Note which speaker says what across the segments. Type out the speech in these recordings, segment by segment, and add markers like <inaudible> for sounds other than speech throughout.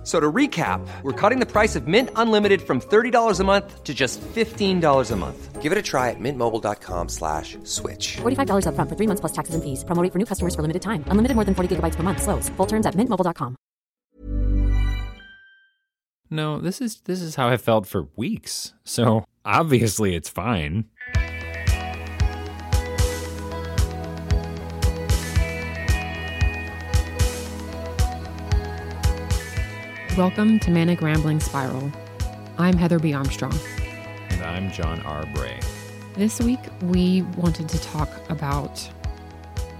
Speaker 1: F- So to recap, we're cutting the price of Mint Unlimited from $30 a month to just $15 a month.
Speaker 2: Give it a try at mintmobile.com slash switch.
Speaker 3: $45 upfront for three months plus taxes and fees. Promo rate for new customers for limited time. Unlimited more than 40 gigabytes per month. Slows. Full terms at mintmobile.com.
Speaker 4: No, this is this is how I felt for weeks. So obviously it's fine.
Speaker 5: Welcome to Manic Rambling Spiral. I'm Heather B. Armstrong.
Speaker 4: And I'm John R. Bray.
Speaker 5: This week, we wanted to talk about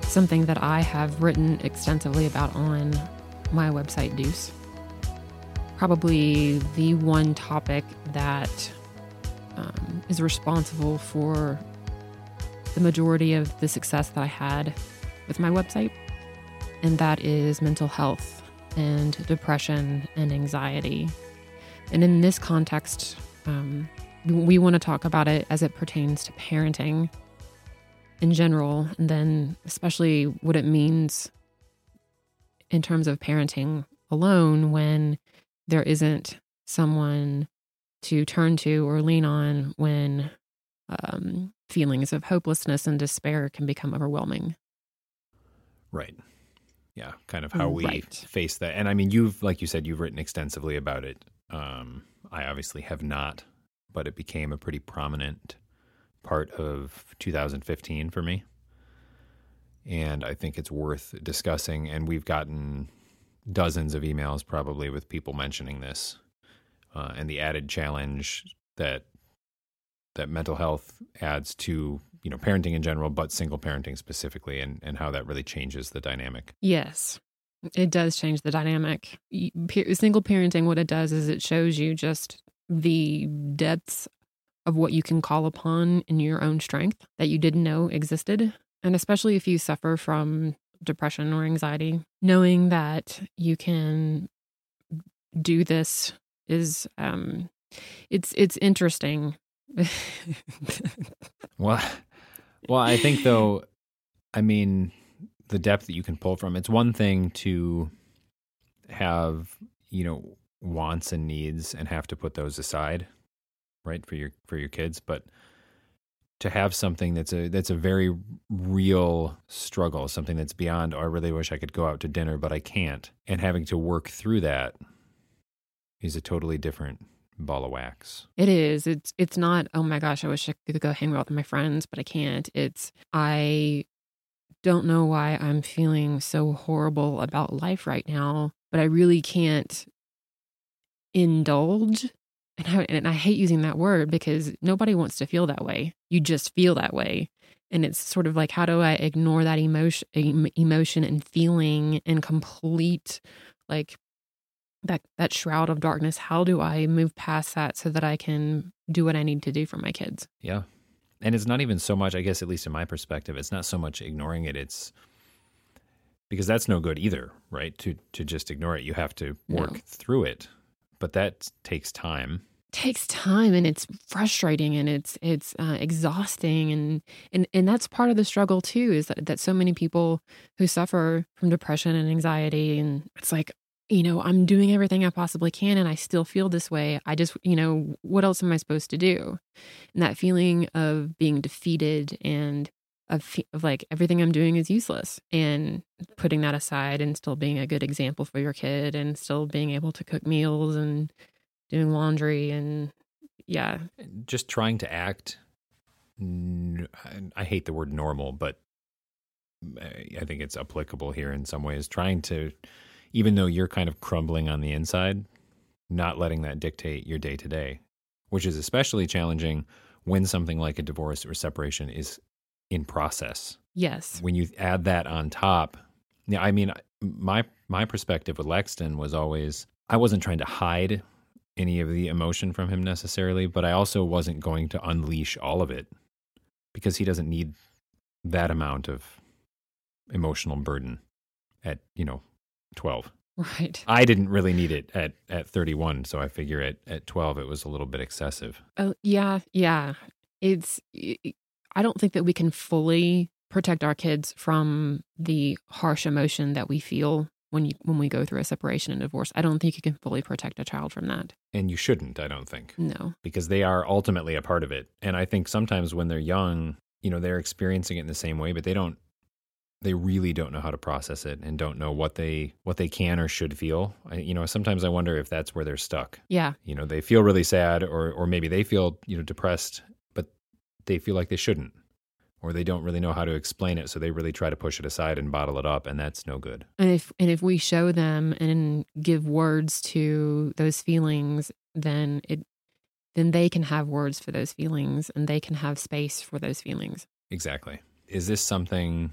Speaker 5: something that I have written extensively about on my website, Dooce. Probably the one topic that um, is responsible for the majority of the success that I had with my website, and that is mental health and depression and anxiety. And in this context, um, we want to talk about it as it pertains to parenting in general, and then especially what it means in terms of parenting alone when there isn't someone to turn to or lean on when um, feelings of hopelessness and despair can become overwhelming.
Speaker 4: Right. Yeah, kind of how we
Speaker 5: Right.
Speaker 4: face that. And I mean, you've like you said, you've written extensively about it. Um, I obviously have not, but it became a pretty prominent part of 2015 for me. And I think it's worth discussing. And we've gotten dozens of emails probably with people mentioning this uh, and the added challenge that that mental health adds to you know parenting in general, but single parenting specifically, and and how that really changes the dynamic.
Speaker 5: Yes, it does change the dynamic. Single parenting, what it does is it shows you just the depths of what you can call upon in your own strength that you didn't know existed. And especially if you suffer from depression or anxiety, knowing that you can do this is um it's it's interesting. <laughs>
Speaker 4: Well, well, I think though, I mean, the depth that you can pull from. It's one thing to have you know wants and needs and have to put those aside, right for your for your kids, but to have something that's a that's a very real struggle, something that's beyond. Oh, I really wish I could go out to dinner, but I can't, and having to work through that is a totally different ball of wax.
Speaker 5: It is. It's it's not, oh my gosh, I wish I could go hang out with my friends, but I can't. It's I don't know why I'm feeling so horrible about life right now, but I really can't indulge. And I, and I hate using that word because nobody wants to feel that way. You just feel that way. And it's sort of like, how do I ignore that emotion, em- emotion and feeling and complete like that that shroud of darkness how do i move past that so that i can do what i need to do for my kids
Speaker 4: Yeah. And it's not even so much, I guess, at least in my perspective, it's not so much ignoring it. It's because that's no good either, right? To to just ignore it, you have to work
Speaker 5: No.
Speaker 4: through it. But that takes time.
Speaker 5: takes time and it's frustrating and it's it's uh, exhausting and and and that's part of the struggle too is that, that so many people who suffer from depression and anxiety and it's like you know i'm doing everything i possibly can and i still feel this way i just you know what else am i supposed to do and that feeling of being defeated and of, of like everything i'm doing is useless and putting that aside and still being a good example for your kid and still being able to cook meals and doing laundry and yeah
Speaker 4: Just trying to act. I hate the word normal, but eh, I think it's applicable here in some ways. Trying to, even though you're kind of crumbling on the inside, not letting that dictate your day to day, which is especially challenging when something like a divorce or separation is in process.
Speaker 5: yes
Speaker 4: When you add that on top, yeah, I mean, my my perspective with Lexton was always I wasn't trying to hide any of the emotion from him necessarily, but I also wasn't going to unleash all of it because he doesn't need that amount of emotional burden at, you know, 12.
Speaker 5: Right.
Speaker 4: I didn't really need it at at 31, so I figure at at 12 it was a little bit excessive.
Speaker 5: Oh, yeah, yeah. It's I don't think that we can fully protect our kids from the harsh emotion that we feel when you when we go through a separation and divorce. I don't think you can fully protect a child from that.
Speaker 4: And you shouldn't, I don't think.
Speaker 5: No.
Speaker 4: Because they are ultimately a part of it. And I think sometimes when they're young, you know, they're experiencing it in the same way, but they don't they really don't know how to process it and don't know what they what they can or should feel. I, you know, sometimes I wonder if that's where they're stuck.
Speaker 5: Yeah.
Speaker 4: You know, they feel really sad or or maybe they feel, you know, depressed, but they feel like they shouldn't or they don't really know how to explain it so they really try to push it aside and bottle it up and that's no good.
Speaker 5: And if and if we show them and give words to those feelings, then it then they can have words for those feelings and they can have space for those feelings.
Speaker 4: Exactly. Is this something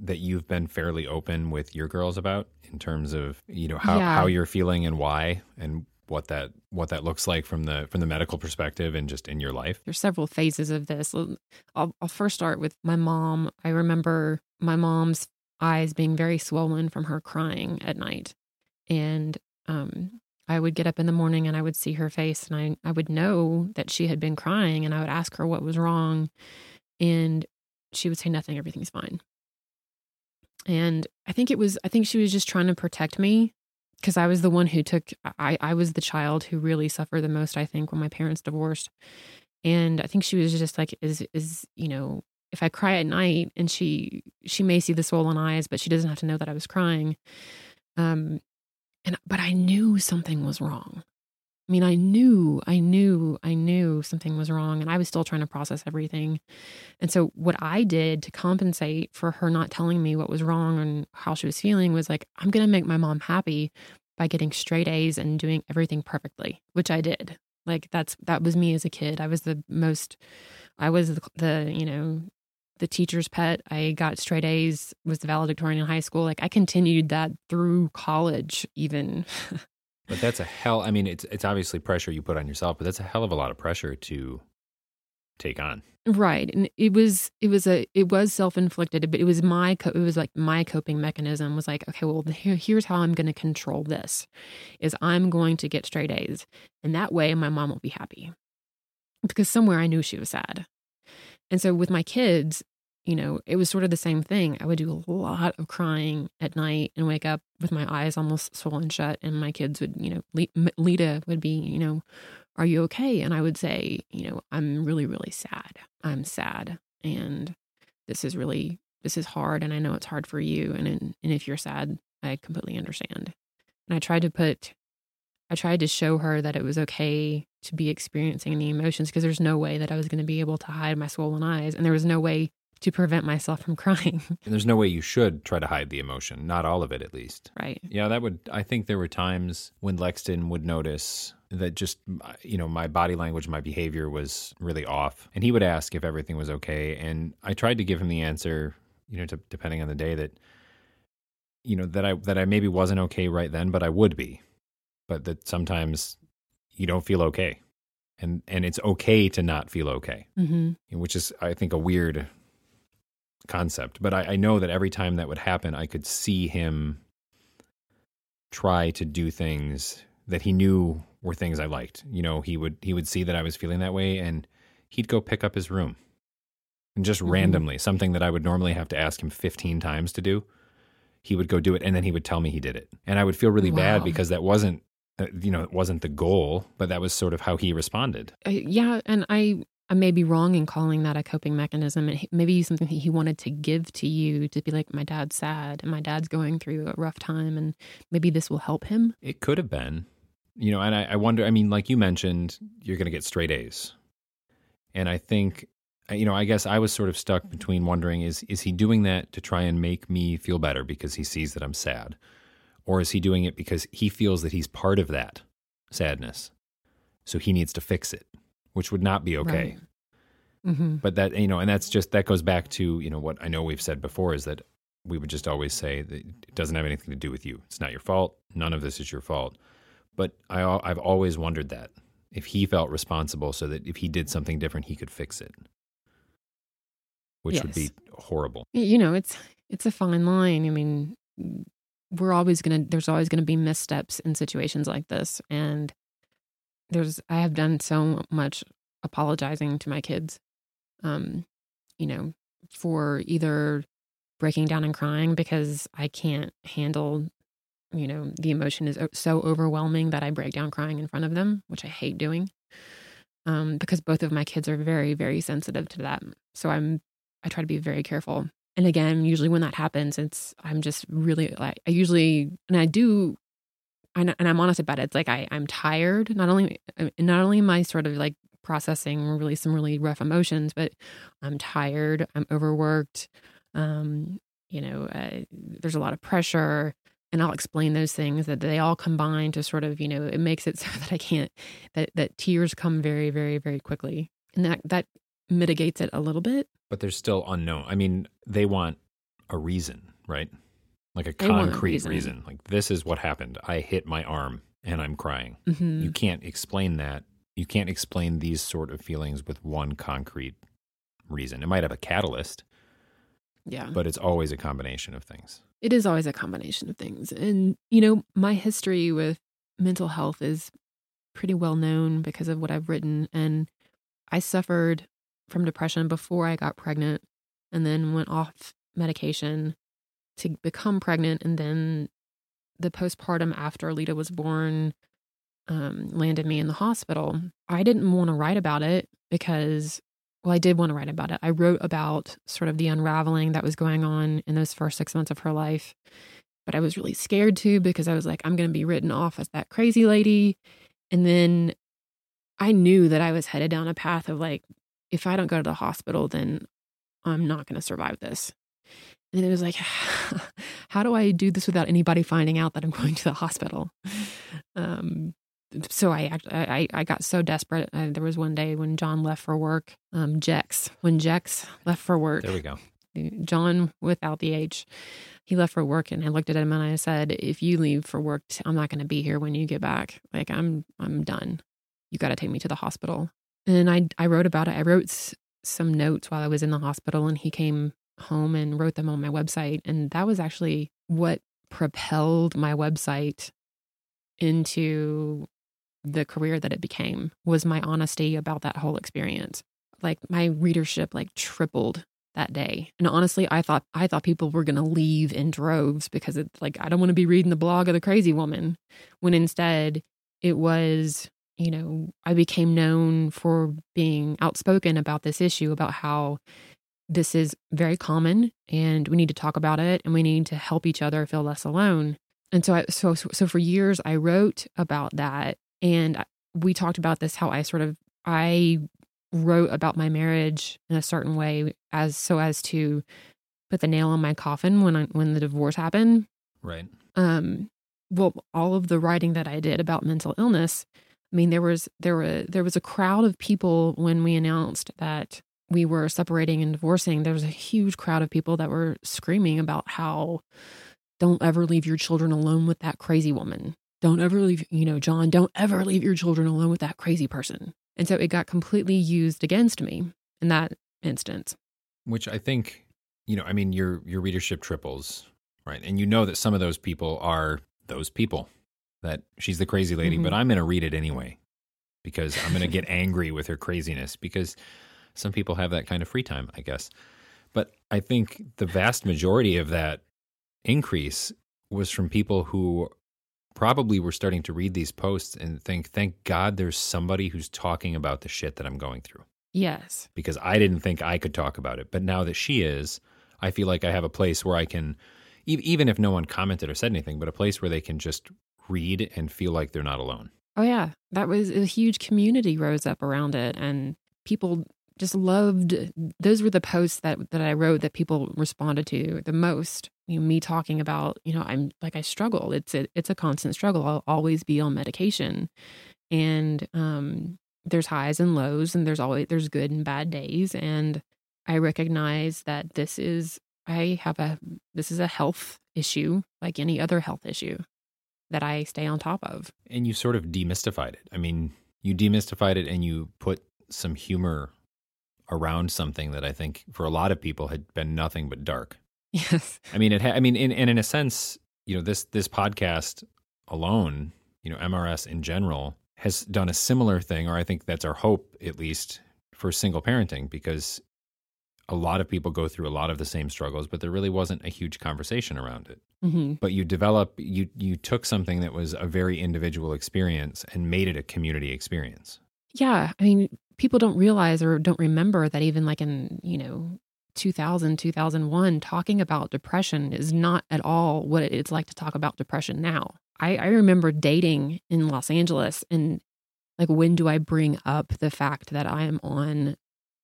Speaker 4: that you've been fairly open with your girls about in terms of you know how,
Speaker 5: Yeah.
Speaker 4: how you're feeling and why and what that what that looks like from the from the medical perspective and just in your life
Speaker 5: There's several phases of this. I'll, I'll first start with my mom. I remember my mom's eyes being very swollen from her crying at night. And um, I would get up in the morning and I would see her face and I, I would know that she had been crying and I would ask her what was wrong. And she would say, Nothing, everything's fine. And I think it was, I think she was just trying to protect me because I was the one who took, I, I was the child who really suffered the most, I think, when my parents divorced. And I think she was just like, is, is, you know, if I cry at night and she, she may see the swollen eyes, but she doesn't have to know that I was crying. Um, and, but I knew something was wrong. I mean, I knew, I knew, I knew something was wrong, and I was still trying to process everything. And so, what I did to compensate for her not telling me what was wrong and how she was feeling was like, I'm going to make my mom happy by getting straight A's and doing everything perfectly, which I did. Like that's that was me as a kid. I was the most, I was the, the you know, the teacher's pet. I got straight A's. Was the valedictorian in high school. Like I continued that through college, even. <laughs>
Speaker 4: but that's a hell i mean it's it's obviously pressure you put on yourself but that's a hell of a lot of pressure to take on
Speaker 5: Right. And it was it was a it was self-inflicted, but it was my co- it was like my coping mechanism was like, okay, well, here, here's how I'm going to control this. Is I'm going to get straight A's. And that way my mom will be happy. Because somewhere I knew she was sad. And so with my kids, you know, it was sort of the same thing. I would do a lot of crying at night and wake up with my eyes almost swollen shut and my kids would, you know, Leta would be, you know, are you okay? And I would say, you know, I'm really, really sad. I'm sad. And this is really, this is hard. And I know it's hard for you. And, and if you're sad, I completely understand. And I tried to put, I tried to show her that it was okay to be experiencing the emotions because there's no way that I was going to be able to hide my swollen eyes. And there was no way to prevent myself from <laughs> crying.
Speaker 4: and there's no way you should try to hide the emotion not all of it at least
Speaker 5: right.
Speaker 4: Yeah, that would. I think there were times when Lexton would notice that just, you know, my body language, my behavior was really off. And he would ask if everything was okay. And I tried to give him the answer, you know, to, depending on the day that, you know, that I, that I maybe wasn't okay right then, but I would be. But that sometimes you don't feel okay. And, and it's okay to not feel okay,
Speaker 5: Mm-hmm.
Speaker 4: which is, I think, a weird concept. But I, I know that every time that would happen, I could see him try to do things that he knew were things I liked. You know, he would he would see that I was feeling that way and he'd go pick up his room. And just
Speaker 5: Mhm.
Speaker 4: randomly, something that I would normally have to ask him 15 times to do, he would go do it and then he would tell me he did it. And I would feel really bad because that wasn't uh, you know, it wasn't the goal, but that was sort of how he responded.
Speaker 5: Uh, yeah, and I I may be wrong in calling that a coping mechanism. It maybe something that he wanted to give to you to be like, my dad's sad and my dad's going through a rough time, and maybe this will help him.
Speaker 4: It could have been, you know, and I, I wonder. I mean, like you mentioned, you're going to get straight A's, and I think, you know, I guess I was sort of stuck between wondering is is he doing that to try and make me feel better because he sees that I'm sad, or is he doing it because he feels that he's part of that sadness, so he needs to fix it, which would not be okay.
Speaker 5: hmm
Speaker 4: But that you know, and that's just that goes back to you know what I know we've said before is that we would just always say that it doesn't have anything to do with you. It's not your fault. None of this is your fault. But I I've always wondered that if he felt responsible, so that if he did something different, he could fix it, which would be horrible.
Speaker 5: You know, it's it's a fine line. I mean, we're always going to there's always going to be missteps in situations like this and there's I have done so much apologizing to my kids um you know for either breaking down and crying because I can't handle you know the emotion is so overwhelming that I break down crying in front of them which I hate doing um because both of my kids are very very sensitive to that. So I'm I try to be very careful. And again usually when that happens it's i'm just really like i usually and i do and, and i'm honest about it it's like I, i'm tired not only not only am i sort of like processing really some really rough emotions but i'm tired i'm overworked um you know uh, there's a lot of pressure and i'll explain those things that they all combine to sort of you know it makes it <laughs> so that i can't that that tears come very very very quickly and that that mitigates it a little bit
Speaker 4: but they're still unknown. I mean, they want a reason, right? Like a
Speaker 5: They
Speaker 4: concrete
Speaker 5: reason.
Speaker 4: reason. Like this is what happened. I hit my arm and I'm crying.
Speaker 5: Mhm.
Speaker 4: You can't explain that. You can't explain these sort of feelings with one concrete reason. It might have a catalyst,
Speaker 5: yeah
Speaker 4: but it's always a combination of things.
Speaker 5: it is always a combination of things. And, you know, my history with mental health is pretty well known because of what I've written. And I suffered from depression before I got pregnant and then went off medication to become pregnant. And then the postpartum after Leta was born um, landed me in the hospital. I didn't want to write about it because, well, I did want to write about it. I wrote about sort of the unraveling that was going on in those first six months of her life. But I was really scared too because I was like, I'm going to be written off as that crazy lady. And then I knew that I was headed down a path of like, if I don't go to the hospital, then I'm not going to survive this. And it was like, <sighs> how do I do this without anybody finding out that I'm <laughs> going to the hospital? Um, so I, act- I I got so desperate. Uh, there was one day when John left for work. Um, Jex when Jex left for work.
Speaker 4: There we go.
Speaker 5: Jon without the H. He left for work, and I looked at him and I said, "If you leave for work, I'm not going to be here when you get back. Like I'm I'm done. You got to take me to the hospital." And I I wrote about it. I wrote some notes while I was in the hospital, and he came home and wrote them on my website, and that was actually what propelled my website into the career that it became was my honesty about that whole experience. Like my readership like tripled that day. And honestly i thought i thought people were going to leave in droves because it's like i don't want to be reading the blog of the crazy woman when instead it was you know i became known for being outspoken about this issue about how this is very common and we need to talk about it and we need to help each other feel less alone and so I, so so for years i wrote about that and we talked about this how i sort of i wrote about my marriage in a certain way as so as to put the nail on my coffin when I, when the divorce happened
Speaker 4: Right.
Speaker 5: um well all of the writing that i did about mental illness i mean there was there were there was a crowd of people when we announced that we were separating and divorcing there was a huge crowd of people that were screaming about how don't ever leave your children alone with that crazy woman don't ever leave you know john don't ever leave your children alone with that crazy person and so it got completely used against me in that instance
Speaker 4: Which I think, you know, I mean, your your readership triples, right? And you know that some of those people are those people that she's the crazy lady,
Speaker 5: Mhm.
Speaker 4: but I'm going to read it anyway because I'm going to get angry with her craziness because some people have that kind of free time, I guess. But I think the vast majority of that increase was from people who probably were starting to read these posts and think, thank God there's somebody who's talking about the shit that I'm going through
Speaker 5: yes
Speaker 4: because I didn't think I could talk about it. But now that she is, I feel like I have a place where I can, even if no one commented or said anything, but a place where they can just read and feel like they're not alone.
Speaker 5: Oh yeah, that was a huge community rose up around it, and people just loved. Those were the posts that that I wrote that people responded to the most. You know, me talking about, you know, I'm like I struggle. It's a it's a constant struggle. I'll always be on medication, and um, there's highs and lows, and there's always there's good and bad days, and I recognize that this is I have a this is a health issue like any other health issue that I stay on top of.
Speaker 4: And you sort of demystified it. I mean, you demystified it and you put some humor around something that I think for a lot of people had been nothing but dark.
Speaker 5: Yes.
Speaker 4: I mean, it. Ha- I mean, in, and in a sense, you know, this this podcast alone, you know, MRS in general has done a similar thing, or I think that's our hope, at least, for single parenting, because a lot of people go through a lot of the same struggles, but there really wasn't a huge conversation around it.
Speaker 5: Mm-hmm.
Speaker 4: But you develop, you you took something that was a very individual experience and made it a community experience.
Speaker 5: Yeah. I mean, people don't realize or don't remember that even like in, you know, 2000, 2001, talking about depression is not at all what it's like to talk about depression now. I, I remember dating in Los Angeles and like, when do I bring up the fact that I am on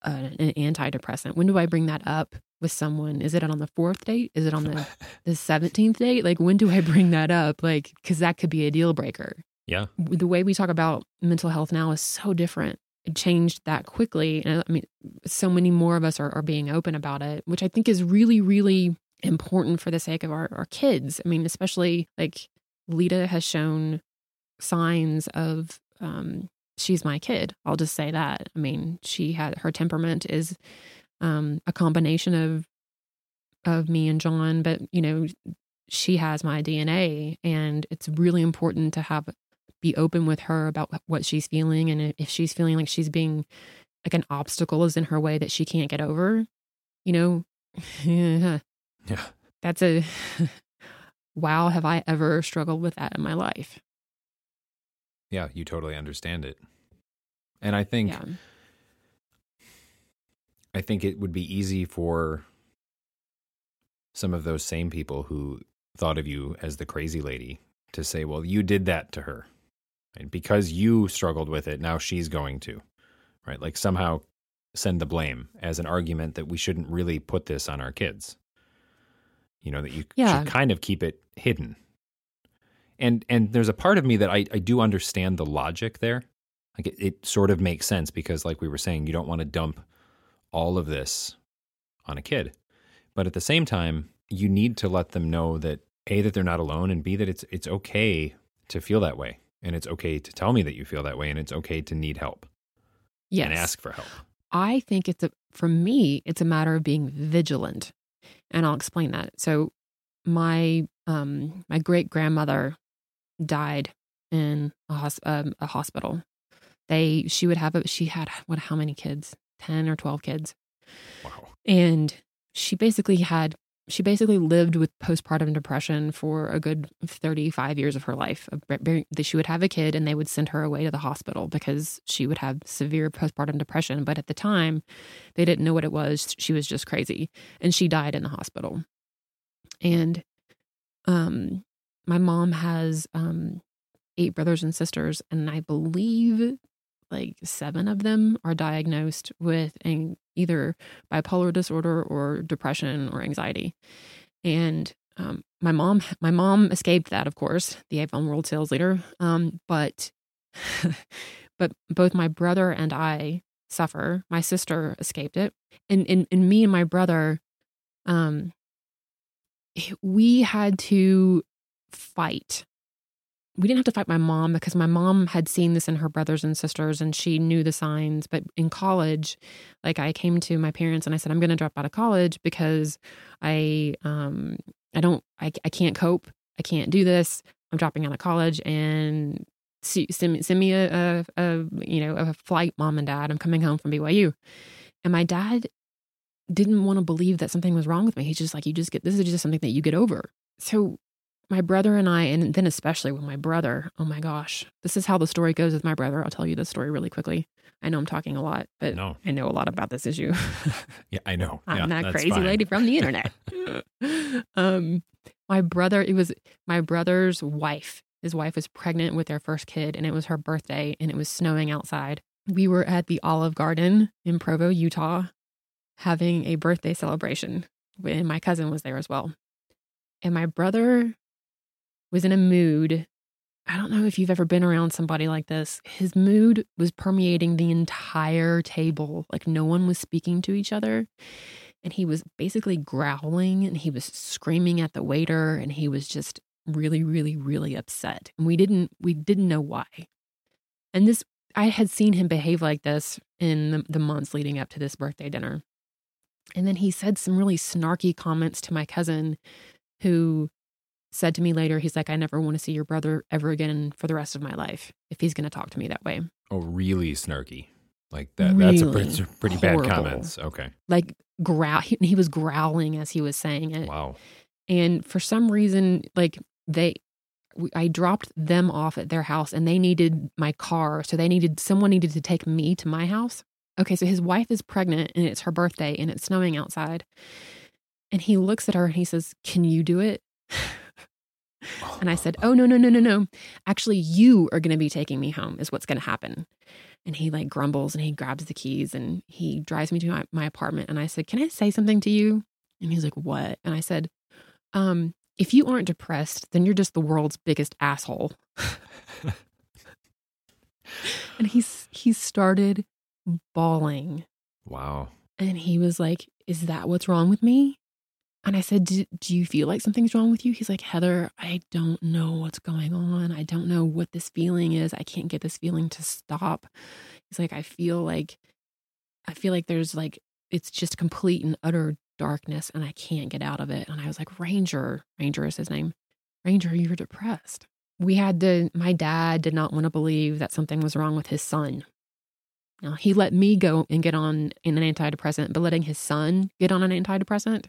Speaker 5: uh, an antidepressant? When do I bring that up with someone? Is it on the fourth date? Is it on the, <laughs> the 17th date? Like, when do I bring that up? Like, because that could be a deal breaker.
Speaker 4: Yeah.
Speaker 5: The way we talk about mental health now is so different. Changed that quickly. And I mean, so many more of us are, are being open about it, which I think is really, really important for the sake of our, our kids. I mean, especially like Leta has shown signs of um, she's my kid. I'll just say that. I mean, she had her temperament is um, a combination of of me and John, but you know, she has my DNA, and it's really important to have be open with her about what she's feeling, and if she's feeling like she's being like an obstacle is in her way that she can't get over, you know, <laughs>
Speaker 4: Yeah.
Speaker 5: that's a <laughs> wow. Have I ever struggled with that in my life?
Speaker 4: Yeah, you totally understand it. And I think
Speaker 5: Yeah.
Speaker 4: I think it would be easy for some of those same people who thought of you as the crazy lady to say, well, you did that to her. And because you struggled with it, now she's going to. Right? Like somehow send the blame as an argument that we shouldn't really put this on our kids. You know, that you
Speaker 5: Yeah.
Speaker 4: should kind of keep it hidden. And and there's a part of me that I, I do understand the logic there. Like it, it sort of makes sense because like we were saying, you don't want to dump all of this on a kid. But at the same time, you need to let them know that A, that they're not alone, and B, that it's it's okay to feel that way. And it's okay to tell me that you feel that way, and it's okay to need help
Speaker 5: Yes.
Speaker 4: and ask for help.
Speaker 5: I think it's a for me, it's a matter of being vigilant. And I'll explain that. So my um my great grandmother died in a, um, a hospital. They she would have a she had what how many kids? 10 or 12 kids.
Speaker 4: Wow.
Speaker 5: And she basically had she basically lived with postpartum depression for a good 35 years of her life. She would have a kid and they would send her away to the hospital because she would have severe postpartum depression. But at the time, they didn't know what it was. She was just crazy. And she died in the hospital. And um, my mom has um, eight brothers and sisters. And I believe like seven of them are diagnosed with either bipolar disorder or depression or anxiety. And um, my mom, my mom escaped that, of course, the Avon World Sales Leader. Um, but, <laughs> but both my brother and I suffer. My sister escaped it, and and, and me and my brother, um, we had to fight we didn't have to fight my mom because my mom had seen this in her brothers and sisters and she knew the signs. But in college, like I came to my parents and I said, I'm going to drop out of college because I, um, I don't, I, I can't cope. I can't do this. I'm dropping out of college and send, me- send me a, a, a, you know, a flight, mom and dad. I'm coming home from BYU. And my dad didn't want to believe that something was wrong with me. He's just like, you just get, this is just something that you get over. So my brother and I, and then especially with my brother, oh my gosh, this is how the story goes with my brother. I'll tell you the story really quickly. I know I'm talking a lot, but
Speaker 4: No.
Speaker 5: I know a lot about this issue. <laughs>
Speaker 4: Yeah, I know.
Speaker 5: I'm
Speaker 4: Yeah,
Speaker 5: that crazy
Speaker 4: fine.
Speaker 5: lady from the internet. <laughs> <laughs> um, my brother, it was my brother's wife. His wife was pregnant with their first kid, and it was her birthday, and it was snowing outside. We were at the Olive Garden in Provo, Utah, having a birthday celebration, and my cousin was there as well. And my brother was in a mood. I don't know if you've ever been around somebody like this. His mood was permeating the entire table. Like no one was speaking to each other. And he was basically growling and he was screaming at the waiter and he was just really, really, really upset. And we didn't we didn't know why. And this I had seen him behave like this in the, the months leading up to this birthday dinner. And then he said some really snarky comments to my cousin who said to me later, he's like, I never want to see your brother ever again for the rest of my life if he's going to talk to me that way.
Speaker 4: Oh, really snarky. Like that. That's a pretty, pretty bad comments. Okay.
Speaker 5: Like, growl. He, he was growling as he was saying it.
Speaker 4: Wow.
Speaker 5: And for some reason, like, they, I dropped them off at their house and they needed my car. So they needed, someone needed to take me to my house. Okay. So his wife is pregnant and it's her birthday and it's snowing outside. And he looks at her and he says, Can you do it? And I said, Oh, no, no, no, no, no. Actually, you are going to be taking me home, is what's going to happen. And he like grumbles and he grabs the keys and he drives me to my, my apartment. And I said, Can I say something to you? And he's like, What? And I said, um, If you aren't depressed, then you're just the world's biggest asshole. <laughs> and he's he started bawling.
Speaker 4: Wow.
Speaker 5: And he was like, Is that what's wrong with me? And I said, do, do you feel like something's wrong with you? He's like, Heather, I don't know what's going on. I don't know what this feeling is. I can't get this feeling to stop. He's like, I feel like, I feel like there's like, it's just complete and utter darkness and I can't get out of it. And I was like, Ranger, Ranger is his name. Ranger, you're depressed. We had to, my dad did not want to believe that something was wrong with his son. Now, he let me go and get on an antidepressant, but letting his son get on an antidepressant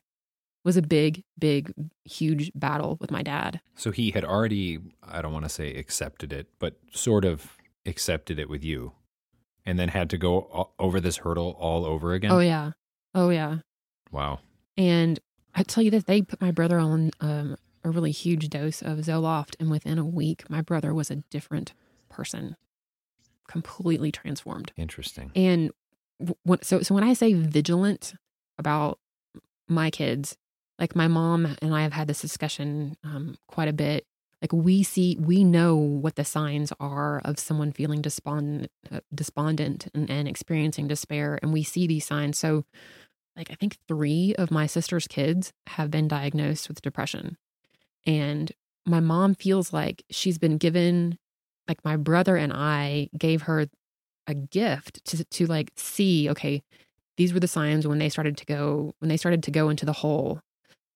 Speaker 5: was a big, big, huge battle with my dad.
Speaker 4: So he had already, I don't want to say accepted it, but sort of accepted it with you and then had to go over this hurdle all over again.
Speaker 5: Oh, yeah. Oh, yeah.
Speaker 4: Wow.
Speaker 5: And I tell you this, they put my brother on um, a really huge dose of Zoloft, and within a week, my brother was a different person, completely transformed.
Speaker 4: Interesting.
Speaker 5: And w- so, so when I say vigilant about my kids, like my mom and I have had this discussion um, quite a bit. Like we see, we know what the signs are of someone feeling despondent, uh, despondent, and, and experiencing despair, and we see these signs. So, like I think three of my sister's kids have been diagnosed with depression, and my mom feels like she's been given, like my brother and I gave her a gift to to like see okay these were the signs when they started to go when they started to go into the hole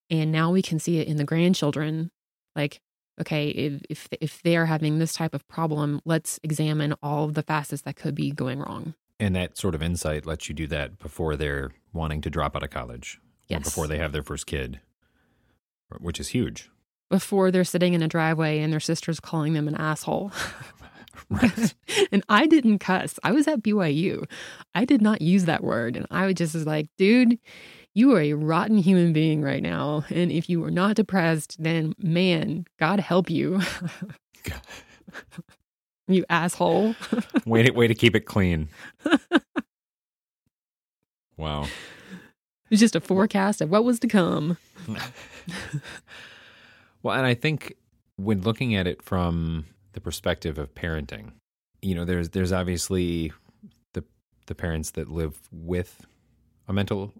Speaker 5: and now we can see it in the grandchildren like okay if if if they are having this type of problem let's examine all of the facets that could be going wrong
Speaker 4: And that sort of insight lets you do that before they're wanting to drop out of college or before they have their first kid, which is huge.
Speaker 5: before they're sitting in a driveway and their sister's calling them an asshole <laughs>
Speaker 4: Right. <laughs>
Speaker 5: and I didn't cuss. I was at BYU. I did not use that word. And I was just like, dude, you are a rotten human being right now. And if you are not depressed, then man, God help you. <laughs> you asshole. <laughs>
Speaker 4: way, to, way to keep it clean. wow.
Speaker 5: It was just a forecast of what was to come. <laughs>
Speaker 4: Well, and I think when looking at it from the perspective of parenting, you know, there's there's obviously the the parents that live with a mental,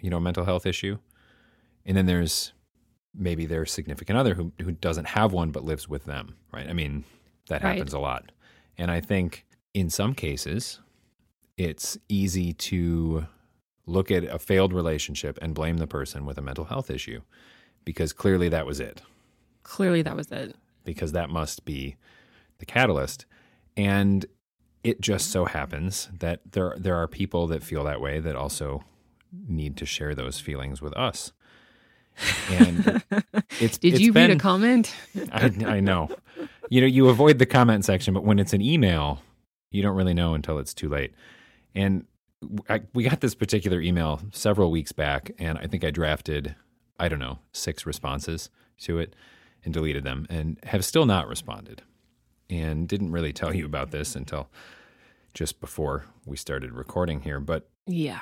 Speaker 4: you know, mental health issue, and then there's maybe their significant other who who doesn't have one but lives with them, right? I mean, that
Speaker 5: Right.
Speaker 4: happens a lot, and I think in some cases, it's easy to look at a failed relationship and blame the person with a mental health issue because clearly that was it
Speaker 5: Clearly, that was it.
Speaker 4: because that must be the catalyst. And it just so happens that there there are people that feel that way that also need to share those feelings with us. And <laughs> it's
Speaker 5: Did
Speaker 4: it's
Speaker 5: you read a comment?
Speaker 4: I, I know. You know, you avoid the comment section, but when it's an email, you don't really know until it's too late. And I, we got this particular email several weeks back, and I think I drafted, I don't know, six responses to it and deleted them and have still not responded. And didn't really tell you about this until just before we started recording here. But
Speaker 5: Yeah.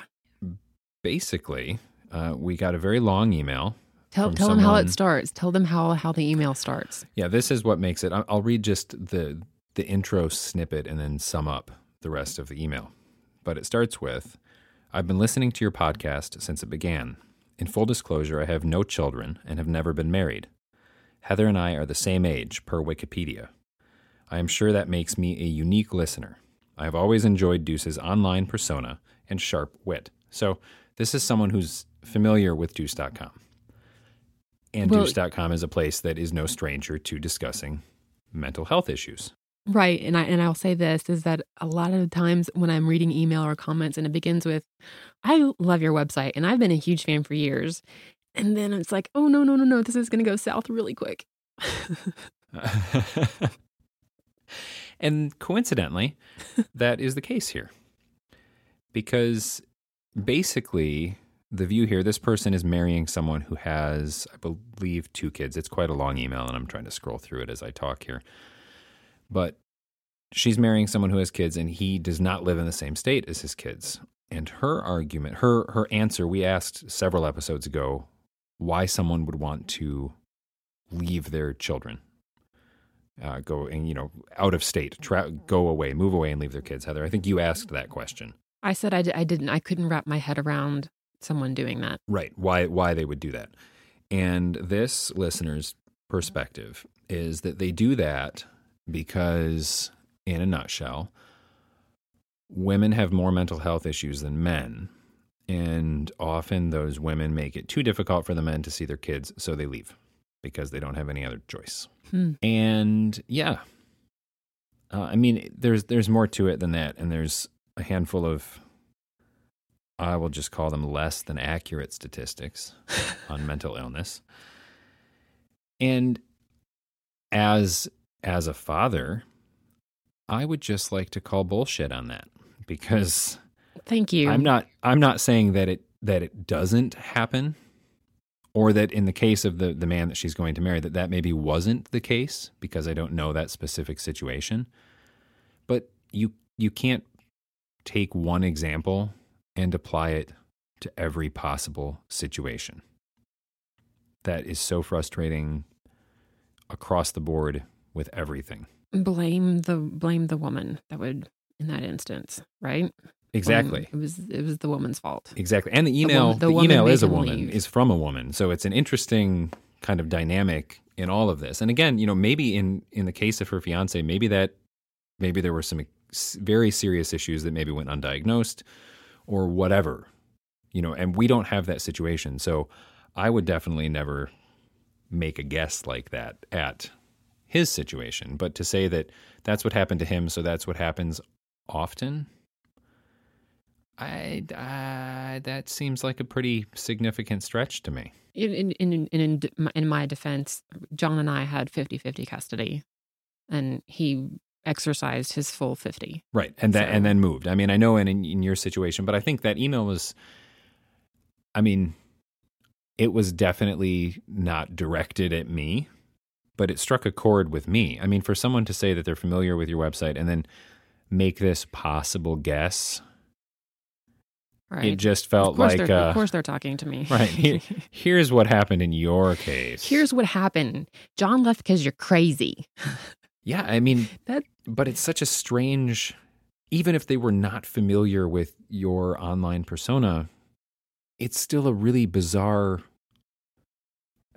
Speaker 4: Basically, uh, we got a very long email.
Speaker 5: Tell, tell them how it starts. Tell them how, how the email starts.
Speaker 4: Yeah, this is what makes it. I'll I'll read just the the intro snippet and then sum up the rest of the email. But it starts with I've been listening to your podcast since it began. In full disclosure, I have no children and have never been married. Heather and I are the same age per Wikipedia. I am sure that makes me a unique listener. I have always enjoyed Dooce's online persona and sharp wit. So, this is someone who's familiar with Dooce.com. And
Speaker 5: Well-
Speaker 4: dooce.com is a place that is no stranger to discussing mental health issues.
Speaker 5: Right. And I and I'll say this is that a lot of the times when I'm reading email or comments and it begins with, I love your website and I've been a huge fan for years. And then it's like, oh no, no, no, no, this is gonna go south really quick. <laughs>
Speaker 4: and coincidentally, that is the case here. Because basically, the view here this person is marrying someone who has, I believe, two kids. It's quite a long email, and I'm trying to scroll through it as I talk here. But she's marrying someone who has kids, and he does not live in the same state as his kids. And her argument, her her answer, we asked several episodes ago why someone would want to leave their children uh, go and you know out of state, tra- go away, move away, and leave their kids. Heather, I think you asked that question,
Speaker 5: I said I, d- I didn't I couldn't wrap my head around someone doing that.
Speaker 4: right? Why why they would do that? And this listener's perspective is that they do that because, in a nutshell, women have more mental health issues than men. And often those women make it too difficult for the men to see their kids, so they leave because they don't have any other choice.
Speaker 5: Hmm.
Speaker 4: And yeah, uh, I mean, there's there's more to it than that, and there's a handful of, I will just call them less than accurate statistics <laughs> on mental illness. And as as a father, I would just like to call bullshit on that because
Speaker 5: Thank you.
Speaker 4: I'm not I'm not saying that it that it doesn't happen or that in the case of the the man that she's going to marry that that maybe wasn't the case because I don't know that specific situation. But you you can't take one example and apply it to every possible situation. That is so frustrating across the board with everything.
Speaker 5: blame the blame the woman that would in that instance, right?
Speaker 4: Exactly.
Speaker 5: Blame- it was it was the woman's fault.
Speaker 4: Exactly. And the email,
Speaker 5: woman-
Speaker 4: the,
Speaker 5: the
Speaker 4: email is a woman,
Speaker 5: leave.
Speaker 4: is from a woman. So it's an interesting kind of dynamic in all of this. And again, you know, maybe in in the case of her fiance, maybe that maybe there were some very serious issues that maybe went undiagnosed or whatever. You know, and we don't have that situation. So I would definitely never make a guess like that at his situation, but to say that that's what happened to him, so that's what happens often, I, I uh, that seems like a pretty significant stretch to me.
Speaker 5: In in in in, in, in my defense, John and I had 50-50 custody, and he exercised his full fifty.
Speaker 4: Right. And that
Speaker 5: So-
Speaker 4: and then moved. I mean, I know in in your situation, but I think that email was I mean, it was definitely not directed at me, but it struck a chord with me. I mean, for someone to say that they're familiar with your website and then make this possible guess,
Speaker 5: Right.
Speaker 4: it just felt like uh,
Speaker 5: of course they're talking to me. <laughs>
Speaker 4: right. Here, <laughs> here's what happened in your case.
Speaker 5: Here's what happened. John left because you're crazy.
Speaker 4: Yeah, I mean <laughs>
Speaker 5: That-
Speaker 4: but it's such a strange even if they were not familiar with your online persona, it's still a really bizarre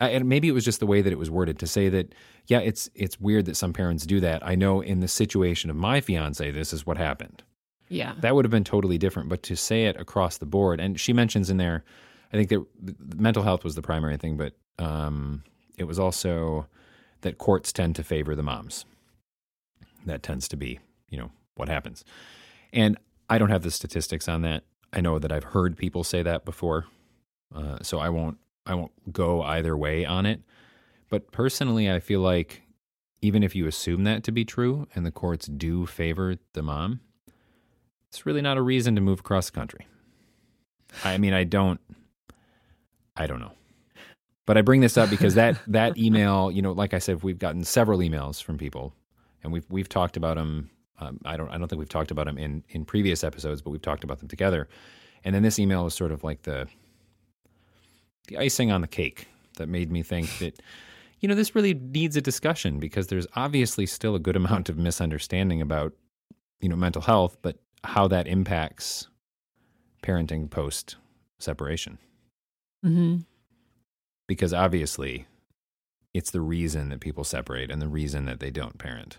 Speaker 4: uh, and maybe it was just the way that it was worded to say that yeah, it's it's weird that some parents do that. I know in the situation of my fiance this is what happened.
Speaker 5: Yeah.
Speaker 4: That would have been totally different, but to say it across the board and she mentions in there I think that mental health was the primary thing, but um, it was also that courts tend to favor the moms that tends to be, you know, what happens. And I don't have the statistics on that. I know that I've heard people say that before, uh, so I won't. I won't go either way on it. But personally, I feel like even if you assume that to be true, and the courts do favor the mom, it's really not a reason to move across the country. I mean, I don't. I don't know. But I bring this up because that that <laughs> email, you know, like I said, we've gotten several emails from people and we've we've talked about them. Um, I don't I don't think we've talked about them in in previous episodes, but we've talked about them together. And then this email was sort of like the the icing on the cake that made me think that you know this really needs a discussion because there's obviously still a good amount of misunderstanding about you know mental health, but how that impacts parenting post separation
Speaker 5: hmm
Speaker 4: because obviously it's the reason that people separate and the reason that they don't parent.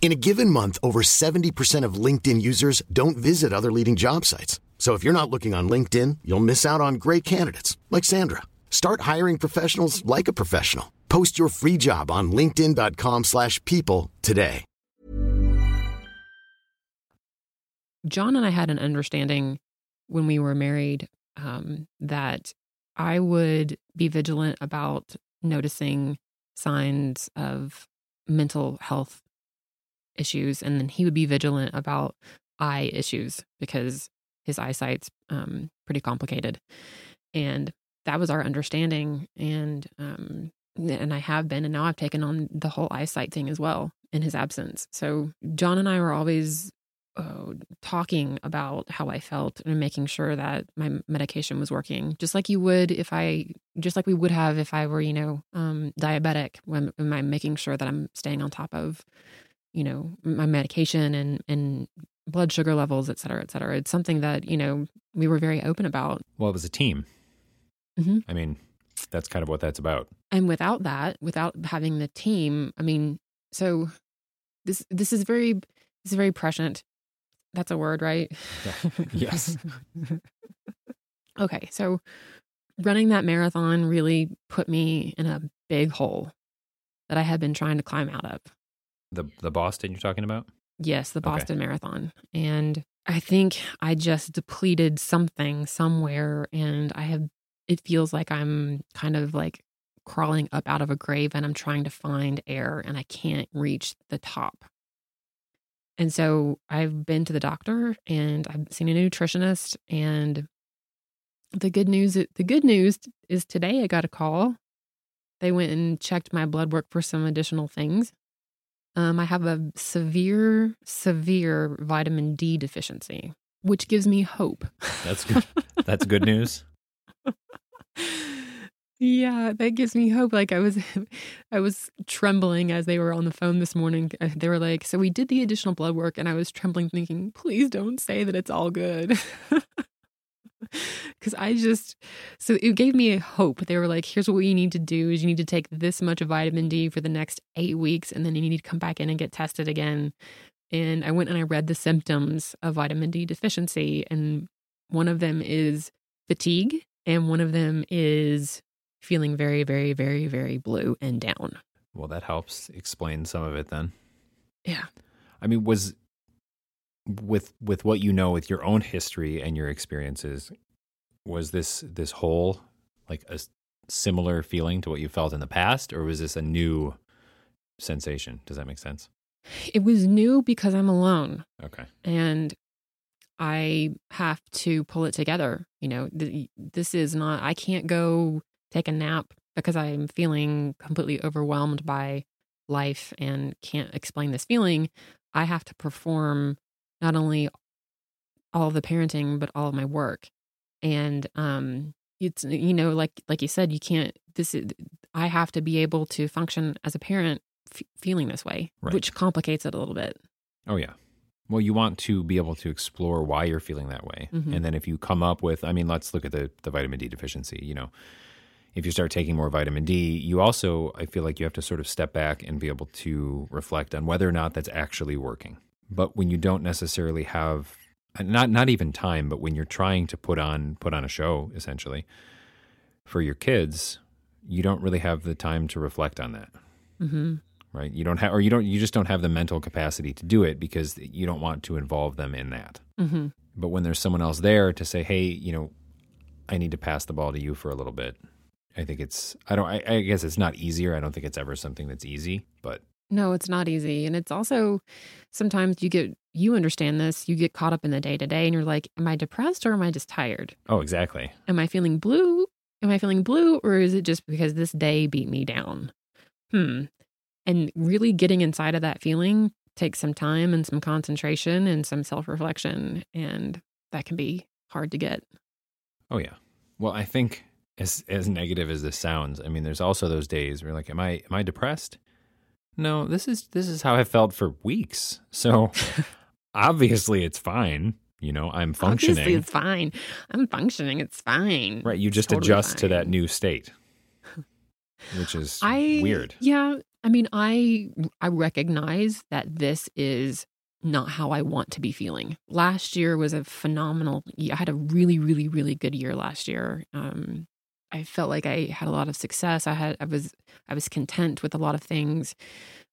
Speaker 6: In a given month, over 70% of LinkedIn users don't visit other leading job sites. So if you're not looking on LinkedIn, you'll miss out on great candidates like Sandra. Start hiring professionals like a professional. Post your free job on linkedin.com/people today.
Speaker 5: Jon and I had an understanding when we were married um, that I would be vigilant about noticing signs of mental health issues, and then he would be vigilant about eye issues because his eyesight's um, pretty complicated. And that was our understanding, and um, and I have been, and now I've taken on the whole eyesight thing as well in his absence. So Jon and I were always uh, talking about how I felt and making sure that my medication was working, just like you would if I, just like we would have if I were, you know, um, diabetic. When, when I'm making sure that I'm staying on top of, you know, my medication and and blood sugar levels, et cetera, et cetera. It's something that you know we were very open about.
Speaker 4: Well, it was a team.
Speaker 5: Mhm.
Speaker 4: I mean, that's kind of what that's about.
Speaker 5: and without that without having the team i mean so this this is very this is very prescient that's a word right <laughs>
Speaker 4: Yes. <laughs>
Speaker 5: okay so running that marathon really put me in a big hole that i had been trying to climb out of
Speaker 4: The the Boston you're talking about?
Speaker 5: Yes, the
Speaker 4: Okay.
Speaker 5: Boston Marathon. And I think I just depleted something somewhere and I have it feels like I'm kind of like crawling up out of a grave and I'm trying to find air and I can't reach the top. And so I've been to the doctor and I've seen a nutritionist and the good news the good news is today I got a call. They went and checked my blood work for some additional things. Um, I have a severe, severe vitamin D deficiency, which gives me hope.
Speaker 4: That's good. That's good news.
Speaker 5: yeah, that gives me hope. Like I was, <laughs> I was trembling as they were on the phone this morning. Uh, They were like, "So we did the additional blood work," and I was trembling, thinking, "Please don't say that it's all good." <laughs> <laughs> Because I just, so it gave me a hope. They were like, here's what you need to do is you need to take this much of vitamin D for the next eight weeks, and then you need to come back in and get tested again. And I went and I read the symptoms of vitamin D deficiency, and one of them is fatigue, and one of them is feeling very, very, very, very blue and down.
Speaker 4: Well, that helps explain some of it then.
Speaker 5: Yeah.
Speaker 4: I mean, was with with what you know with your own history and your experiences, was this this whole like a similar feeling to what you felt in the past, or was this a new sensation? Does that make sense?
Speaker 5: It was new because I'm alone.
Speaker 4: Okay.
Speaker 5: and I have to pull it together. You know, th- this is not, I can't go take a nap because I'm feeling completely overwhelmed by life and can't explain this feeling. I have to perform not only all of the parenting, but all of my work. And, um, it's, you know, like, like you said, you can't, this is, I have to be able to function as a parent f- feeling this way,
Speaker 4: Right.
Speaker 5: which complicates it a little bit.
Speaker 4: Oh yeah. Well, you want to be able to explore why you're feeling that way,
Speaker 5: Mhm.
Speaker 4: and then if you come up with, I mean, let's look at the the vitamin D deficiency. You know, if you start taking more vitamin D, you also, I feel like you have to sort of step back and be able to reflect on whether or not that's actually working. But when you don't necessarily have not not even time, but when you're trying to put on put on a show essentially for your kids, you don't really have the time to reflect on that.
Speaker 5: Mm-hmm.
Speaker 4: Right? You don't have or you don't you just don't have the mental capacity to do it because you don't want to involve them in that.
Speaker 5: Mm-hmm.
Speaker 4: But when there's someone else there to say, "Hey, you know, I need to pass the ball to you for a little bit." I think it's I don't I, I guess it's not easier. I don't think it's ever something that's easy, but
Speaker 5: No, it's not easy. And it's also sometimes you get, you understand this, you get caught up in the day to day and you're like, am I depressed or am I just tired?
Speaker 4: oh, exactly.
Speaker 5: Am I feeling blue? Am I feeling blue or is it just because this day beat me down? Hmm. And really getting inside of that feeling takes some time and some concentration and some self reflection. And that can be hard to get.
Speaker 4: Oh yeah. Well, I think as as negative as this sounds, I mean, there's also those days where you're like, am I am I depressed? No, this is this is how I felt for weeks. So <laughs> obviously it's fine. You know, I'm functioning.
Speaker 5: Obviously, it's fine. I'm functioning. It's fine.
Speaker 4: right. You just
Speaker 5: Totally
Speaker 4: adjust to that new state. <laughs> Which is
Speaker 5: I
Speaker 4: weird.
Speaker 5: Yeah, I mean, I I recognize that this is not how I want to be feeling. Last year was a phenomenal. I had a really, really, really good year last year. Um, I felt like I had a lot of success. I had I was I was content with a lot of things.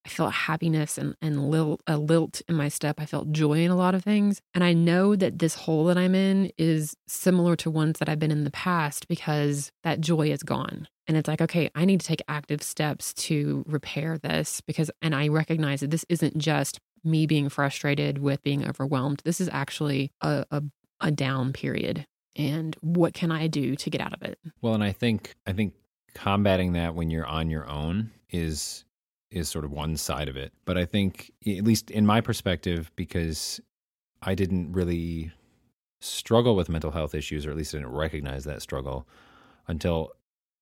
Speaker 5: I felt happiness and and lilt, a lilt in my step. I felt joy in a lot of things, and I know that this hole that I'm in is similar to ones that I've been in the past because that joy is gone. And it's like, okay, I need to take active steps to repair this because, and I recognize that this isn't just me being frustrated with being overwhelmed. This is actually a, a, a down period. And what can I do to get out of it?
Speaker 4: Well, and I think I think combating that when you're on your own is is sort of one side of it. But I think at least in my perspective because I didn't really struggle with mental health issues or at least I didn't recognize that struggle until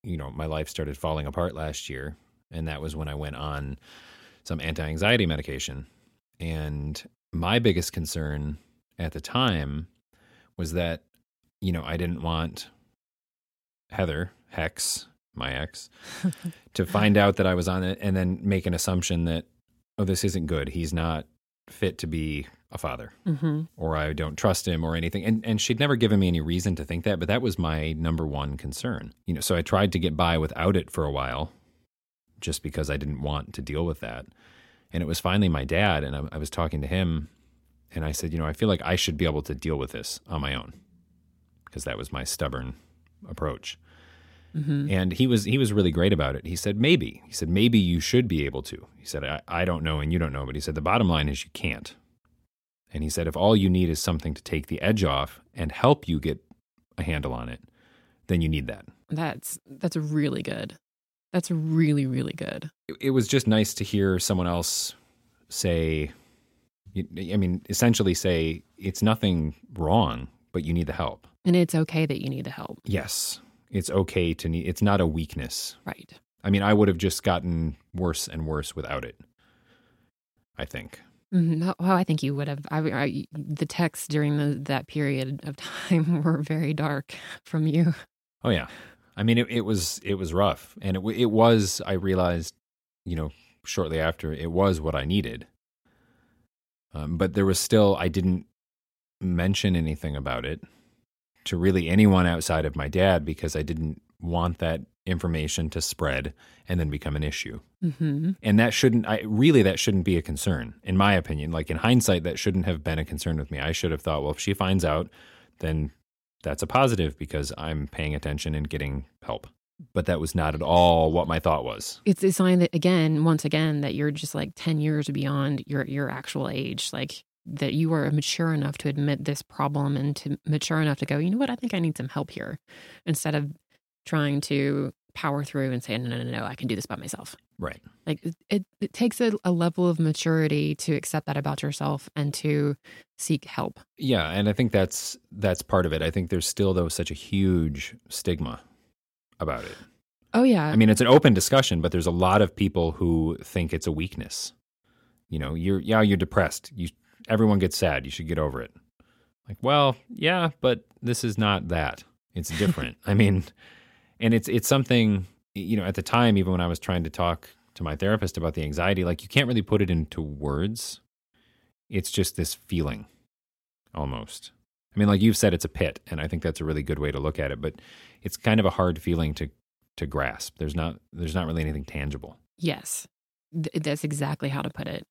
Speaker 4: you know my life started falling apart last year and that was when I went on some anti-anxiety medication. And my biggest concern at the time was that you know, I didn't want Heather, Hex, my ex, <laughs> to find out that I was on it and then make an assumption that, oh, this isn't good. He's not fit to be a father
Speaker 5: Mm-hmm.
Speaker 4: or I don't trust him or anything. And and she'd never given me any reason to think that, but that was my number one concern. You know, so I tried to get by without it for a while just because I didn't want to deal with that. And it was finally my dad and I, I was talking to him and I said, you know, I feel like I should be able to deal with this on my own because that was my stubborn approach.
Speaker 5: Mm-hmm.
Speaker 4: And he was he was really great about it. He said maybe. He said maybe you should be able to. He said I, I don't know and you don't know, but he said the bottom line is you can't. And he said if all you need is something to take the edge off and help you get a handle on it, then you need that.
Speaker 5: That's that's really good. That's really really good.
Speaker 4: It, it was just nice to hear someone else say I mean essentially say it's nothing wrong, but you need the help.
Speaker 5: And it's okay that you need the help.
Speaker 4: Yes. It's okay to need it's not a weakness.
Speaker 5: Right.
Speaker 4: I mean, I would have just gotten worse and worse without it. I think.
Speaker 5: Mm-hmm. Oh, I think you would have. I, I, the texts during the, that period of <laughs> time were very dark from you.
Speaker 4: Oh yeah. I mean, it, it was it was rough, and it it was. I realized, you know, shortly after, it was what I needed. Um, but there was still, I didn't mention anything about it to really anyone outside of my dad because I didn't want that information to spread and then become an issue.
Speaker 5: Mm-hmm.
Speaker 4: and that shouldn't i really that shouldn't be a concern in my opinion like in hindsight that shouldn't have been a concern with me i should have thought well if she finds out then that's a positive because i'm paying attention and getting help but that was not at all what my thought was
Speaker 5: It's a sign that again, once again, that you're just like ten years beyond your your actual age. Like that you are mature enough to admit this problem and to mature enough to go. You know what? I think I need some help here, instead of trying to power through and say, no, no, no, no, I can do this by myself.
Speaker 4: right
Speaker 5: Like it, it, takes a, a level of maturity to accept that about yourself and to seek help.
Speaker 4: yeah and i think that's that's part of it i think there's still though such a huge stigma about it
Speaker 5: Oh yeah,
Speaker 4: I mean, it's an open discussion, but there's a lot of people who think it's a weakness. You know, you're yeah, you're depressed. You everyone gets sad. You should get over it. Like, well, yeah, but this is not that. It's <laughs> different. I mean, and it's it's something you know at the time even when I was trying to talk to my therapist about the anxiety like you can't really put it into words it's just this feeling almost I mean like you've said it's a pit and I think that's a really good way to look at it but it's kind of a hard feeling to to grasp there's not there's not really anything tangible
Speaker 5: Yes, Th- that's exactly how to put it.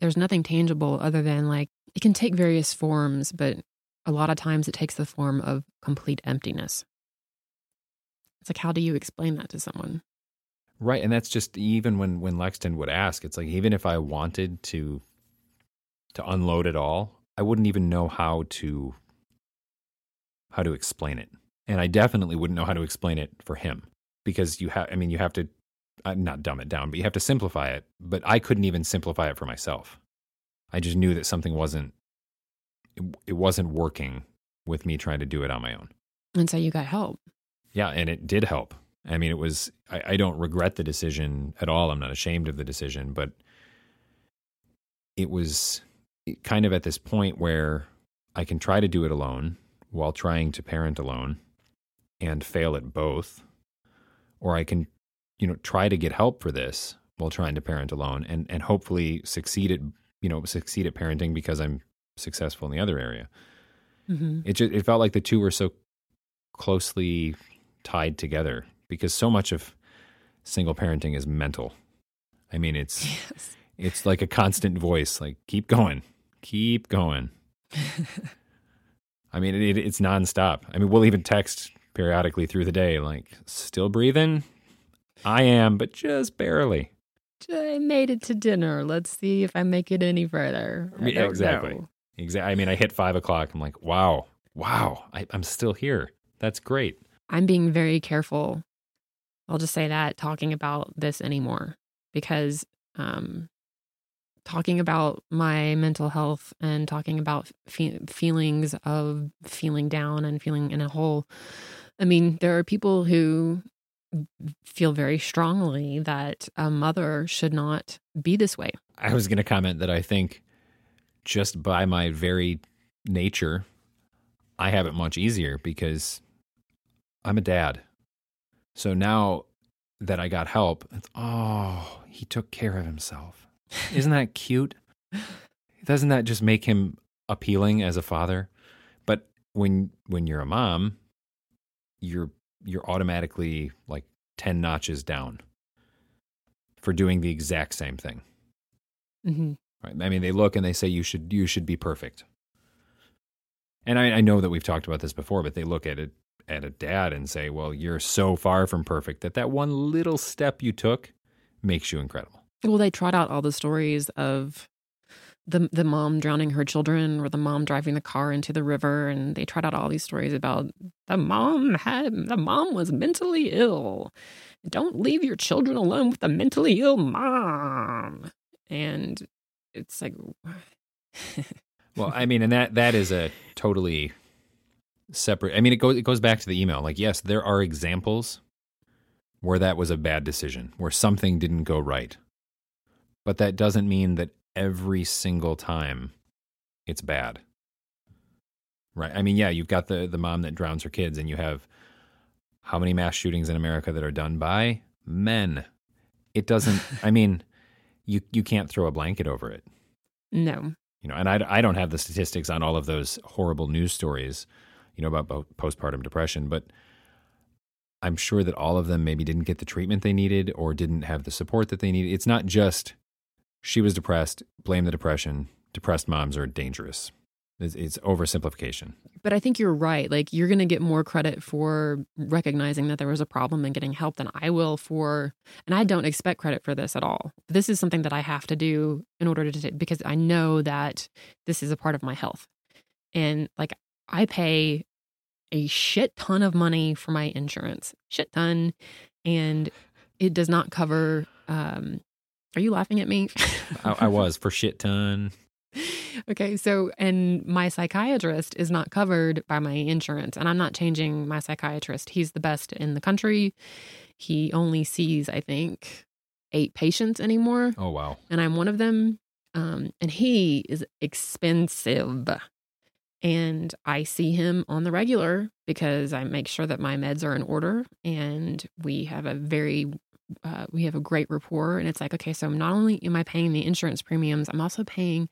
Speaker 5: There's nothing tangible other than like it can take various forms, but a lot of times it takes the form of complete emptiness. It's like, how do you explain that to someone?
Speaker 4: Right, and that's just even when when Lexton would ask, it's like even if I wanted to to unload it all, I wouldn't even know how to how to explain it. And I definitely wouldn't know how to explain it for him because you have I mean you have to uh, not dumb it down, but you have to simplify it, but I couldn't even simplify it for myself. I just knew that something wasn't it, it wasn't working with me trying to do it on my own.
Speaker 5: And so you got help.
Speaker 4: Yeah, and it did help. I mean, it was, I, I, don't regret the decision at all. I'm not ashamed of the decision, but it was kind of at this point where I can try to do it alone while trying to parent alone and fail at both. Or I can, you know, try to get help for this while trying to parent alone and, and hopefully succeed at, you know, succeed at parenting because I'm successful in the other area. Mm-hmm. It just, it felt like the two were so closely tied together because so much of single parenting is mental. I mean, it's yes. it's like a constant voice, like keep going, keep going. <laughs> I mean, it, it's nonstop. I mean, we'll even text periodically through the day, like still breathing. I am, but just barely.
Speaker 5: I made it to dinner. Let's see if I make it any further.
Speaker 4: Exactly. Exactly. I mean, I hit five o'clock. I'm like, wow, wow, I, I'm still here. That's great.
Speaker 5: I'm being very careful I'll just say that talking about this anymore because um, talking about my mental health and talking about fe- feelings of feeling down and feeling in a hole. I mean, there are people who feel very strongly that a mother should not be this way.
Speaker 4: I was going to comment that I think just by my very nature, I have it much easier because I'm a dad. So now that I got help, it's, oh, he took care of himself. Isn't that cute? <laughs> Doesn't that just make him appealing as a father? But when when you're a mom, you're you're automatically like 10 notches down for doing the exact same thing. Mm-hmm. Right? I mean, they look and they say you should you should be perfect. And I, I know that we've talked about this before, but they look at it at a dad and say, "Well, you're so far from perfect that that one little step you took makes you incredible."
Speaker 5: Well, they trot out all the stories of the the mom drowning her children or the mom driving the car into the river and they trot out all these stories about the mom had the mom was mentally ill. Don't leave your children alone with the mentally ill mom. And it's like <laughs>
Speaker 4: Well, I mean, and that that is a totally separate. I mean, it goes it goes back to the email. Like, yes, there are examples where that was a bad decision, where something didn't go right, but that doesn't mean that every single time it's bad. Right? I mean, yeah, you've got the the mom that drowns her kids, and you have how many mass shootings in America that are done by men. It doesn't. <laughs> I mean, you you can't throw a blanket over it.
Speaker 5: No.
Speaker 4: You know, and I, I don't have the statistics on all of those horrible news stories you know, about postpartum depression, but I'm sure that all of them maybe didn't get the treatment they needed or didn't have the support that they needed. It's not just she was depressed, blame the depression. Depressed moms are dangerous. It's, it's oversimplification.
Speaker 5: But I think you're right. Like, you're going to get more credit for recognizing that there was a problem and getting help than I will for, and I don't expect credit for this at all. This is something that I have to do in order to, because I know that this is a part of my health. And like, I pay a shit ton of money for my insurance, shit ton, and it does not cover. Um, are you laughing at me?
Speaker 4: I, I was for shit ton. <laughs>
Speaker 5: Okay, so and my psychiatrist is not covered by my insurance, and I'm not changing my psychiatrist. He's the best in the country. He only sees, I think, eight patients anymore.
Speaker 4: Oh wow!
Speaker 5: And I'm one of them. Um, and he is expensive And I see him on the regular because I make sure that my meds are in order and we have a very uh, we have a great rapport and it's like okay so not only am i paying the insurance premiums i'm also paying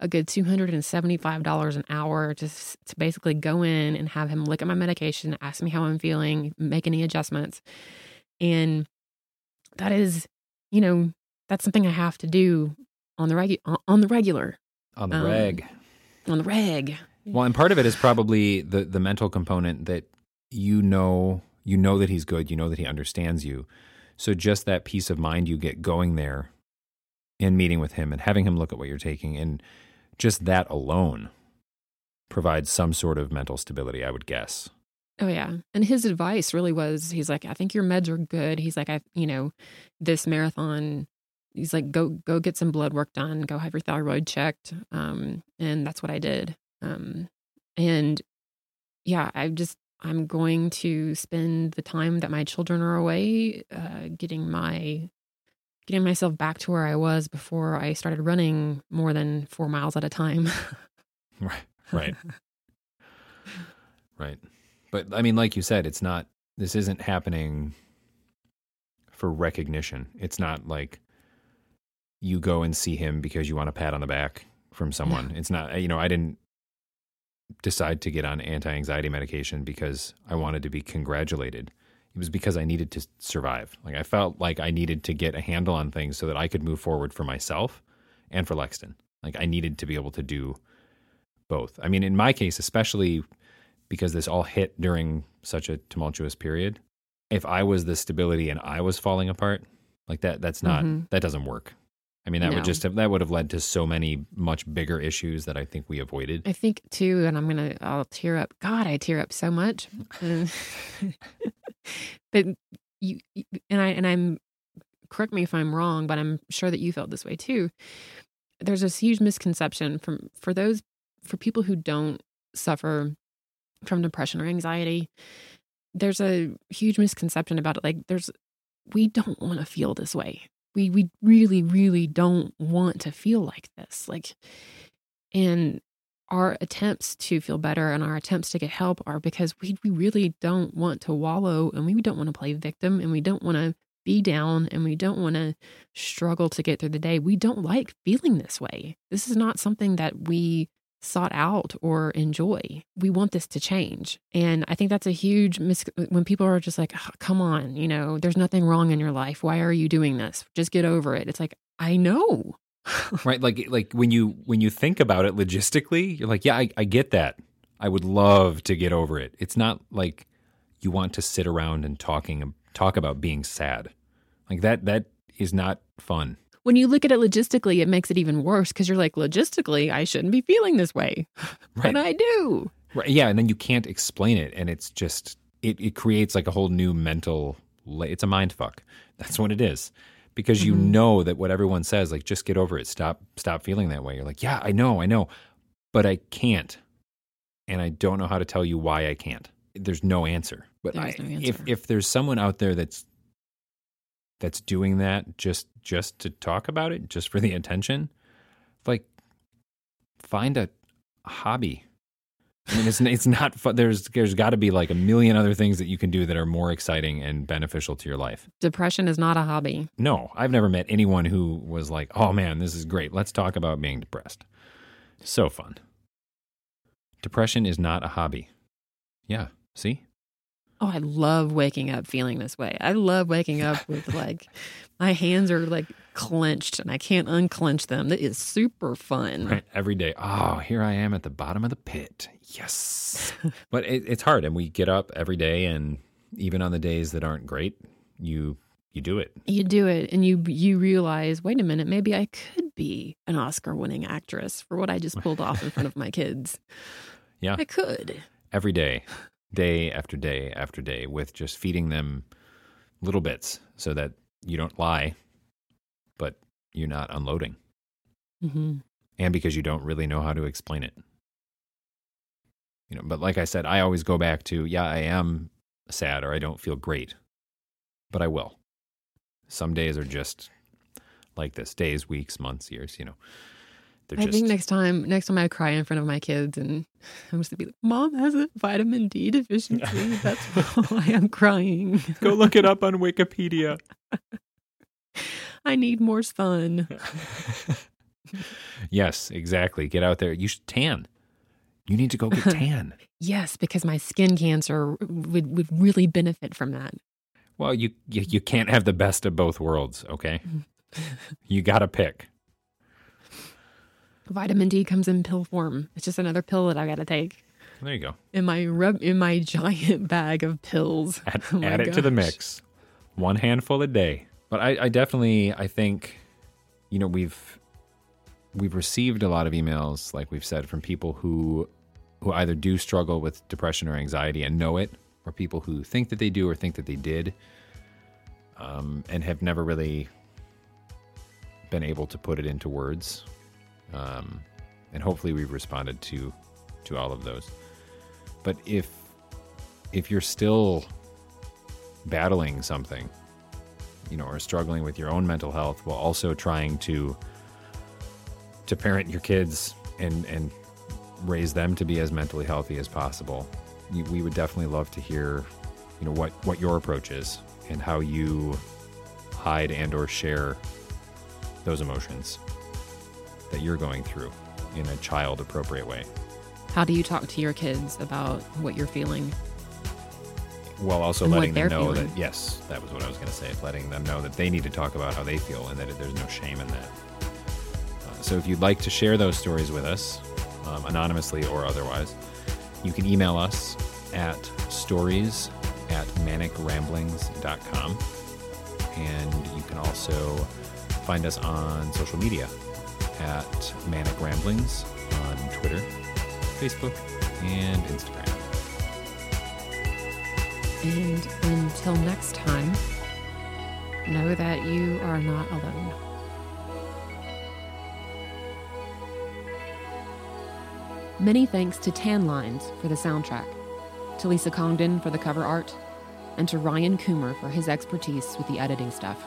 Speaker 5: a good $275 an hour just to basically go in and have him look at my medication ask me how i'm feeling make any adjustments and that is you know that's something i have to do on the regu- on the regular
Speaker 4: On the
Speaker 5: Um,
Speaker 4: reg.
Speaker 5: on the reg
Speaker 4: Well, and part of it is probably the the mental component that you know you know that he's good, you know that he understands you. So just that peace of mind you get going there and meeting with him and having him look at what you're taking and just that alone provides some sort of mental stability, I would guess.
Speaker 5: Oh yeah. And his advice really was he's like, I think your meds are good. He's like, I you know, this marathon he's like, go go get some blood work done, go have your thyroid checked. Um, and that's what I did. Um and yeah, I just I'm going to spend the time that my children are away, uh, getting my getting myself back to where I was before I started running more than four miles at a time. <laughs>
Speaker 4: Right. Right. <laughs> right. But I mean, like you said, it's not, this isn't happening for recognition. It's not like you go and see him because you want a pat on the back from someone. It's not, you know, I didn't decide to get on anti anxiety medication because I wanted to be congratulated. It was because I needed to survive. Like I felt like I needed to get a handle on things so that I could move forward for myself and for Lexton. Like I needed to be able to do both. I mean, in my case, especially because this all hit during such a tumultuous period, if I was the stability and I was falling apart, like that, that's not,
Speaker 5: Mhm.
Speaker 4: that doesn't work. I mean, that would just have, that would have led to so many much bigger issues that I think we avoided.
Speaker 5: I think too, and I'm gonna I'll tear up. God, I tear up so much. <laughs> But you and I and I'm correct me if I'm wrong, but I'm sure that you felt this way too. There's this huge misconception from for those for people who don't suffer from depression or anxiety. There's a huge misconception about it. Like there's we don't want to feel this way. We we really really don't want to feel like this. Like and our attempts to feel better and our attempts to get help are because we, we really don't want to wallow and we don't want to play victim and we don't want to be down and we don't want to struggle to get through the day. We don't like feeling this way. This is not something that we sought out or enjoy. We want this to change. And I think that's a huge mis when people are just like, "Oh, come on, you know, there's nothing wrong in your life. Why are you doing this? Just get over it. It's like, I know. <laughs>
Speaker 4: right like like when you when you think about it logistically you're like yeah I, I get that i would love to get over it it's not like you want to sit around and talking talk about being sad like that that is not fun
Speaker 5: when you look at it logistically, it makes it even worse because you're like, logistically, I shouldn't be feeling this way. <laughs>
Speaker 4: Right.
Speaker 5: But I do.
Speaker 4: right yeah and then you can't explain it and it's just it, it creates like a whole new mental it's a mind fuck. That's what it is. Because you mm-hmm. know that what everyone says like just get over it. Stop stop feeling that way. You're like yeah i know i know but i can't and i don't know how to tell you why i can't. There's no answer. But I-
Speaker 5: no
Speaker 4: if if there's someone out there that's that's doing that just just to talk about it just for the attention like find a hobby I mean, it's it's not fun. There's there's got to be like a million other things that you can do that are more exciting and beneficial to your life.
Speaker 5: Depression is not a hobby.
Speaker 4: No, I've never met anyone who was like, "Oh man, this is great. Let's talk about being depressed." So fun. Depression is not a hobby. Yeah. See?
Speaker 5: Oh, I love waking up feeling this way. I love waking up with <laughs> like my hands are like clenched and I can't unclench them. That is super fun.
Speaker 4: Right. Every day. Oh, here I am at the bottom of the pit. Yes. <laughs> but it, it's hard, and we get up every day, and even on the days that aren't great, you you do it.
Speaker 5: You do it and you you realize, wait a minute, maybe I could be an Oscar winning actress for what I just pulled off in front of my kids. <laughs>
Speaker 4: Yeah.
Speaker 5: I could.
Speaker 4: every day, day after day after day, with just feeding them little bits so that you don't lie, but you're not unloading.
Speaker 5: hmm
Speaker 4: And because you don't really know how to explain it. You know, but like I said, I always go back to, yeah, I am sad or I don't feel great, but I will. Some days are just like this days, weeks, months, years, you know. They're
Speaker 5: I
Speaker 4: just
Speaker 5: think next time, next time I cry in front of my kids, and I'm just gonna be like, "Mom has a vitamin D deficiency. <laughs> That's why I'm crying.
Speaker 4: go look it up on Wikipedia. <laughs>
Speaker 5: I need more sun." <laughs>
Speaker 4: yes, exactly. Get out there. You should tan. You need to go get tan.
Speaker 5: Yes, because my skin cancer would would really benefit from that.
Speaker 4: well, you, you you can't have the best of both worlds, okay? Mm-hmm. you got to pick.
Speaker 5: Vitamin D comes in pill form. It's just another pill that I got to take
Speaker 4: There you go.
Speaker 5: in my rub in my <laughs> giant bag of pills.
Speaker 4: Add, <laughs>
Speaker 5: Oh
Speaker 4: add it to the mix. One handful a day. But I, I definitely I think, you know, we've we've received a lot of emails, like we've said, from people who who either do struggle with depression or anxiety and know it, or people who think that they do or think that they did, um, and have never really been able to put it into words. Um, and hopefully, we've responded to to all of those. But if if you're still battling something, you know, or struggling with your own mental health while also trying to to parent your kids and and raise them to be as mentally healthy as possible, you, we would definitely love to hear, you know, what what your approach is and how you hide and or share those emotions that you're going through in a child appropriate way.
Speaker 5: How do you talk to your kids about what you're feeling?
Speaker 4: while also
Speaker 5: And
Speaker 4: letting them know
Speaker 5: feeling.
Speaker 4: that yes, that was what I was going to say. Letting them know that they need to talk about how they feel and that there's no shame in that. Uh, so if you'd like to share those stories with us, um, anonymously or otherwise, you can email us at stories at manicramblings.com. And you can also find us on social media at Manic Ramblings on Twitter, Facebook, and Instagram.
Speaker 5: And until next time, know that you are not alone. Many thanks to Tan Lines for the soundtrack, to Lisa Congdon for the cover art, and to Ryan Coomer for his expertise with the editing stuff.